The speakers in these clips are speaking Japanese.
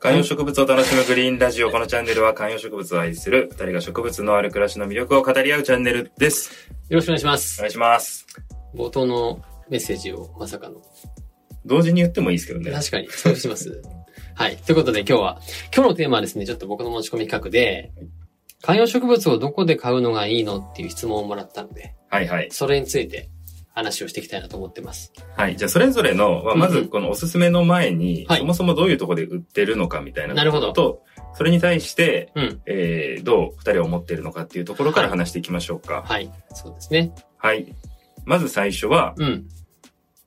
観葉植物を楽しむグリーンラジオ。このチャンネルは観葉植物を愛する二人が植物のある暮らしの魅力を語り合うチャンネルです。よろしくお願いしまおす。願いします。冒頭のメッセージをまさかの。同時に言ってもいいですけどね。確かに、そうします。はい。ということで今日は、今日のテーマはですね、ちょっと僕の持ち込み企画で、観葉植物をどこで買うのがいいのっていう質問をもらったので、はいはい。それについて話をしていきたいなと思ってます。はい。じゃあ、それぞれの、まあまうんうんずこのおすすめの前に、はいそもそもどういうところで売ってるのかみたいななるほどと、それに対して、うん。えー、どう二人は思っているのかっていうところから話していきましょうか。はい。そうですね。はい。まず最初は、うん。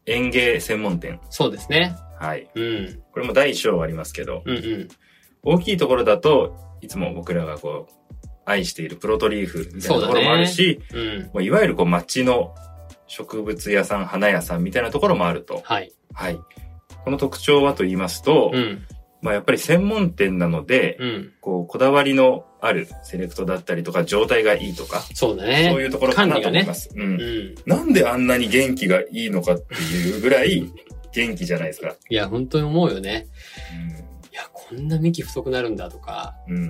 園芸専門店。そうですね。はい。うん。これも大小ありますけど、うんうん。大きいところだと、いつも僕らがこう、愛しているプロトリーフみたいなところもあるし、うん。もういわゆるこう街の植物屋さん、花屋さんみたいなところもあると。はい。はい。この特徴はと言いますと、うん。まあやっぱり専門店なので、うん。こう、こだわりのあるセレクトだったりとか、状態がいいとか、そうだね。そういうところかなと思います。う。うんん。なんであんなに元気がいいのかっていうぐらい元気じゃないですか。いや、本当に思うよね。いや、こんな幹太くなるんだとか、うん。うん。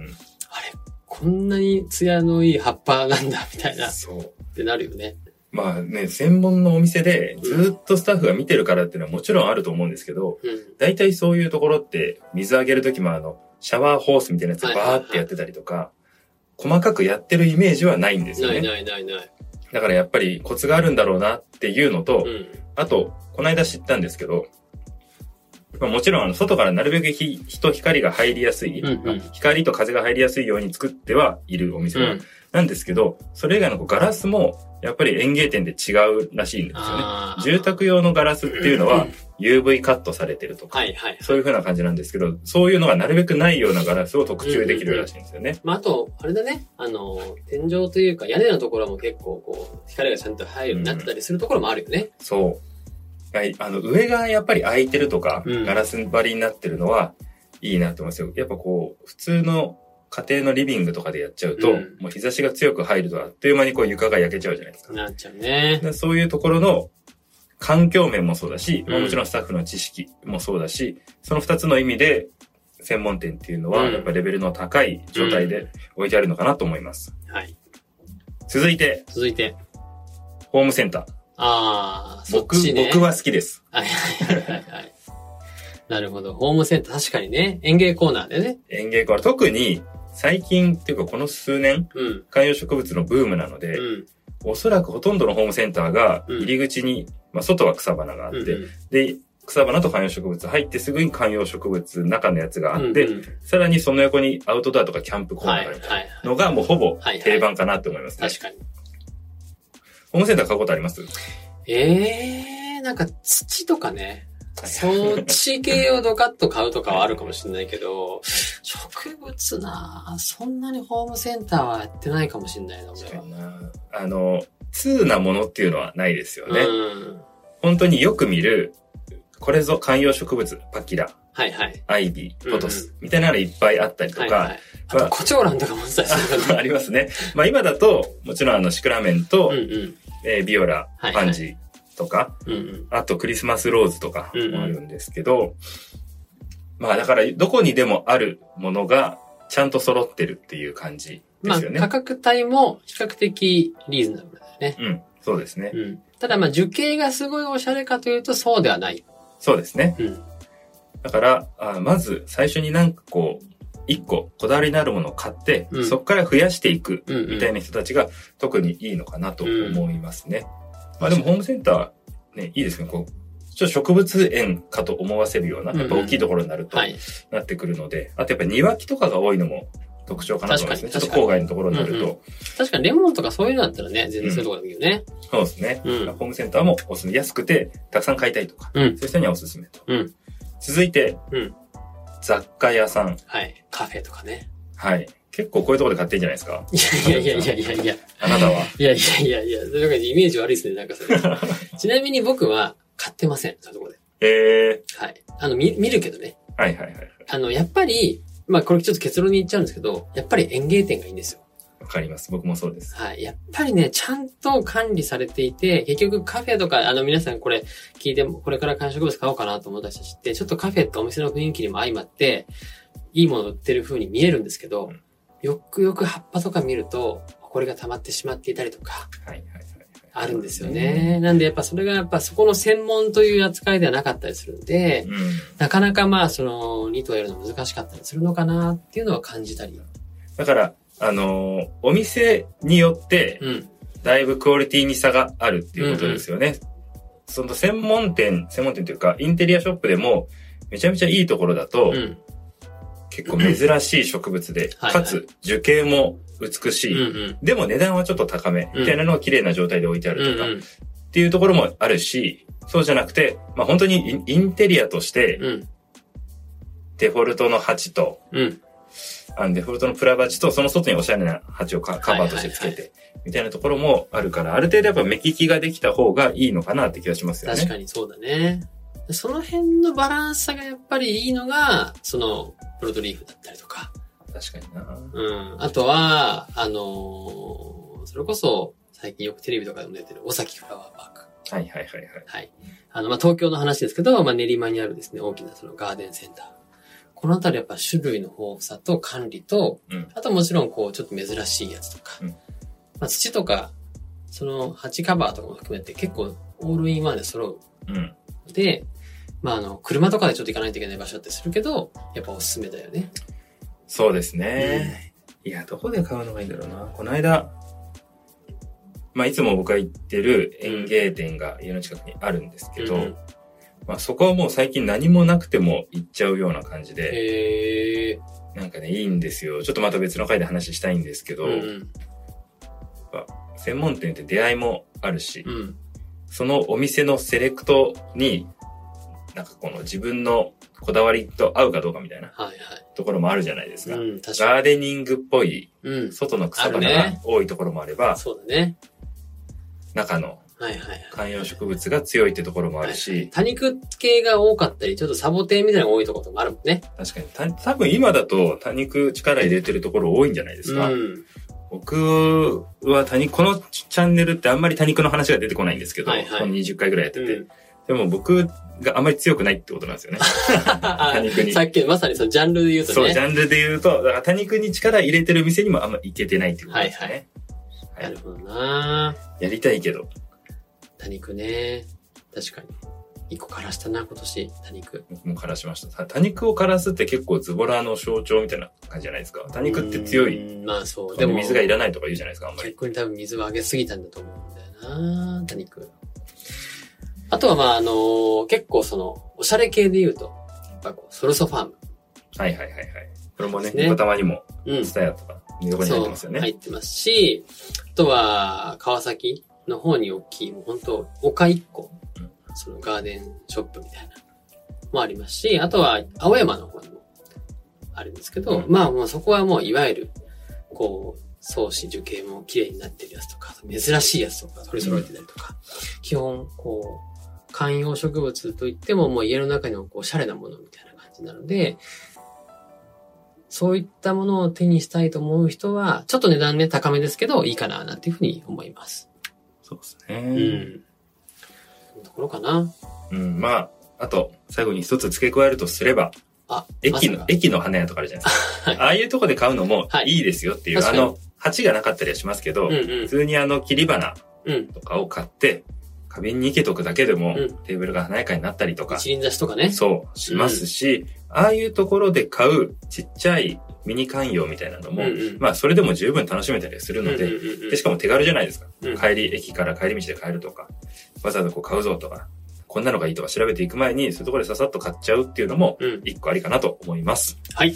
あれ、こんなに艶のいい葉っぱなんだ、みたいな、っそう。てなるよね。まあね、専門のお店でずっとスタッフが見てるからっていうのはもちろんあると思うんですけど、うん。大体そういうところって水あげるときもあの、シャワーホースみたいなやつはいはいはいバーってやってたりとか、細かくやってるイメージはないんですよね。ないないないない。だからやっぱりコツがあるんだろうなっていうのと、うん。あと、この間知ったんですけど、まあ、もちろんあの外からなるべく日日と光が入りやすい、うんうんまあ光と風が入りやすいように作ってはいるお店はうん。なんですけど、それ以外のガラスもやっぱり園芸店で違うらしいんですよね。住宅用のガラスっていうのは UV カットされてるとか、はいはい。そういう風な感じなんですけど、そういうのがなるべくないようなガラスを特注できるらしいんですよね。まあ、あと、あれだね。あの、天井というか屋根のところも結構こう、光がちゃんと入るようになってたりするところもあるよね。そう。はい、あの、上がやっぱり開いてるとか、うんガラス張りになってるのはいいなと思いますよ。やっぱこう、普通の家庭のリビングとかでやっちゃうと、うんもう日差しが強く入るとあっという間にこう床が焼けちゃうじゃないですか。なっちゃうね。でそういうところの環境面もそうだし、まあうんもちろんスタッフの知識もそうだし、その二つの意味で、専門店っていうのは、うんやっぱレベルの高い状態で置いてあるのかなと思います。はい。続いて、続いて。ホームセンター。ああ、そっ僕、ちね。僕は好きです。はいはいはいはいはい。なるほど。ホームセンター、確かにね。園芸コーナーでね。園芸から特に最近っていうかこの数年、うん。観葉植物のブームなので、うん。おそらくほとんどのホームセンターがうん入り口に、まあ外は草花があって、うんで、草花と観葉植物入ってすぐに観葉植物中のやつがあって、うんうんさらにその横にアウトドアとかキャンプコーナはいーがあるはい。のがもうほぼはいはい定番かなって思いますね。確かに。ホームセンター買うことあります？ええー、なんか土とかね。そっち系をドカッと買うとかはあるかもしれないけど、植物なぁそんなにホームセンターはやってないかもしれないな、俺は。なあの、通なものっていうのはないですよね。うん。本当によく見る、これぞ観葉植物、パキラ、はいはい。アイビー、ポトス、みたいなのいっぱいあったりとか、はいはい。コチョウランとかもさ、ありますね。まあ今だと、もちろんあのシクラメンと、うんうん。えービオラ、はいパンジーとか、うんうん。あとクリスマスローズとかうんうんもあるんですけど、まあだからどこにでもあるものがちゃんと揃ってるっていう感じでまあ、すよね。価格帯も比較的リーズナブルだよね。うん、そうですね。うん。ただまあ、樹形がすごいおしゃれかというとそうではない。そうですね。うん。だから、あまず最初になんかこう、一個こだわりのあるものを買って、うんそこから増やしていくうん、うん。みたいな人たちが特にいいのかなと思いますね。まあでもホームセンター、ね、いいですね。こう、ちょっと植物園かと思わせるような、やっぱ大きいところになるとはい。なってくるので、あとやっぱ庭木とかが多いのも特徴かなと思いますね。ちょっと郊外のところになると。うんうん確かにレモンとかそういうのだったらね、全然そういうところでもいいよね。そうですね。うんホームセンターもおすすめ。安くて、たくさん買いたいとか、うんそういう人にはおすすめと。うん続いて、うん雑貨屋さん。はい。カフェとかね。はい。結構こういうところで買っていいんじゃないですか？いやいやいやいやいやいや。あなたは？いやいやいやいや、それがイメージ悪いですね、なんかそれ。ちなみに僕は買ってません、そういうところで。えはい。あの、見、見るけどね。ー、はいはいはい。あの、やっぱり、まあこれちょっと結論に言っちゃうんですけど、やっぱり園芸店がいいんですよ。わかります。僕もそうです。はい。やっぱりね、ちゃんと管理されていて、結局カフェとか、あの皆さんこれ聞いても、これから観植物買おうかなと思った人たちって、ちょっとカフェとお店の雰囲気にも相まって、いいもの売ってる風に見えるんですけど、うんよくよく葉っぱとか見ると、これが溜まってしまっていたりとか、はいはいはい。あるんですよね。なんでやっぱそれがやっぱそこの専門という扱いではなかったりするんで、うん。なかなかまあその2とやるの難しかったりするのかなっていうのは感じたり。だから、あのーお店によって、うん。だいぶクオリティに差があるっていうことですよね。その専門店、専門店というか、インテリアショップでも、めちゃめちゃいいところだと、うん。結構珍しい植物で、はいかつ樹形も美しうんい、うん。でも値段はちょっと高め、みたいなのが綺麗な状態で置いてあうんるとか、っうん。ていうところもあるし、そうじゃなくて、まあ本当にインテリアとして、うん。デフォルトの鉢と、うん。あのデフォルトのプラバチと、その外におしゃれな鉢をカカバーとしてつけはいて、みたいなところもあるから、ある程度やっぱ目利きができた方がいいのかなって気がしますよね。確かにそうだね。その辺のバランスがやっぱりいいのが、その、プロトリーフだったりとか。確かにな。うん。あとは、あのーそれこそ、最近よくテレビとかでも出てる、尾崎フラワーパーク。はいはいはいはい。はい。あの、まあ、東京の話ですけど、まあ、練馬にあるですね、大きなそのガーデンセンター。このあたりやっぱ種類の豊富さと管理と、うんあともちろんこう、ちょっと珍しいやつとか、うんまあ、土とか、その鉢カバーとかも含めて結構オールインワンで揃ううん。ので、まあ、あの、車とかでちょっと行かないといけない場所だったりするけど、やっぱおすすめだよね。そうですね。いや、どこで買うのがいいんだろうな。この間、まあ、いつも僕が行ってる園芸店が家の近くにあるんですけど、うんまあ、そこはもう最近何もなくても行っちゃうような感じで、へえなんかね、いいんですよ。ちょっとまた別の回で話したいんですけど、うん。専門店って出会いもあるし、うん。そのお店のセレクトに、なんかこの自分のこだわりと合うかどうかみたいなはいはい。ところもあるじゃないですか。うん、確かガーデニングっぽい。外の草花が多いところもあれば、そうだね。中のはいはいはい。観葉植物が強いってところもあるし、多肉系が多かったり、ちょっとサボテンみたいなのが多いところもあるもんね。確かに、た多分今だと多肉力入れてるところ多いんじゃないですか。うん。僕は多肉、このチャンネルってあんまり多肉の話が出てこないんですけど、はいはいこの20回ぐらいやってて、うんでも僕があんまり強くないってことなんですよね。多肉にさっきのまさにそのジャンルで言うとそう、ジね。ャンルで言うと、だから多肉に力入れてる店にもあんま行けてないってことですよね。はいなるほどなやりたいけど、多肉ね。確かに。一個枯らしたな、今年、多肉。僕も枯らしました。た多肉を枯らすって結構ズボラの象徴みたいな感じじゃないですか。多肉って強い。うん。まあそう。でも水がいららないとか言うじゃないですか、あんまり。逆に多分水をあげすぎたんだと思うんだよな多肉。あとはまああの結構その、おしゃれ系で言うと、やっぱこう、ソルソファーム。はいはいはいはい。これもね、ねニコタマにも、うん。スタヤとか、横に入ってますよね。入ってますし、あとは、川崎の方に大きい、もう本当丘一個うん、そのガーデンショップみたいな、もありますし、あとは、青山の方にもあるんですけど、うんまあもうそこはもういわゆる、こう、草子樹形も綺麗になってるやつとか、珍しいやつとか取り揃えてたりとか、基本、こう、観葉植物といってももう家の中にもこう、おしゃれなものみたいな感じなので、そういったものを手にしたいと思う人は、ちょっと値段ね、高めですけど、いいかな、なんていうふうに思います。そうですうね。ん。そのところかな。うん、まあ、あと、最後に一つ付け加えるとすれば、あ、駅の、ま駅の花屋とかあるじゃないですか。はいああいうとこで買うのもはいいいですよっていう、あ確かにの、鉢がなかったりはしますけど、うんうん普。通にあの、切り花うん。とかを買って、花瓶に生けとくだけでも、うんテーブルが華やかになったりとか、一輪挿しとかね。そう、しますし、ああいうところで買うちっちゃいミニ観葉みたいなのも、うんうんまあ、それでも十分楽しめたりするので、うんうんうんうんで、しかも手軽じゃないですか。うん帰り、駅から帰り道で買えるとか、わざわざこう買うぞとか、こんなのがいいとか調べていく前に、そういうところでささっと買っちゃうっていうのも、うん。一個ありかなと思います。はい。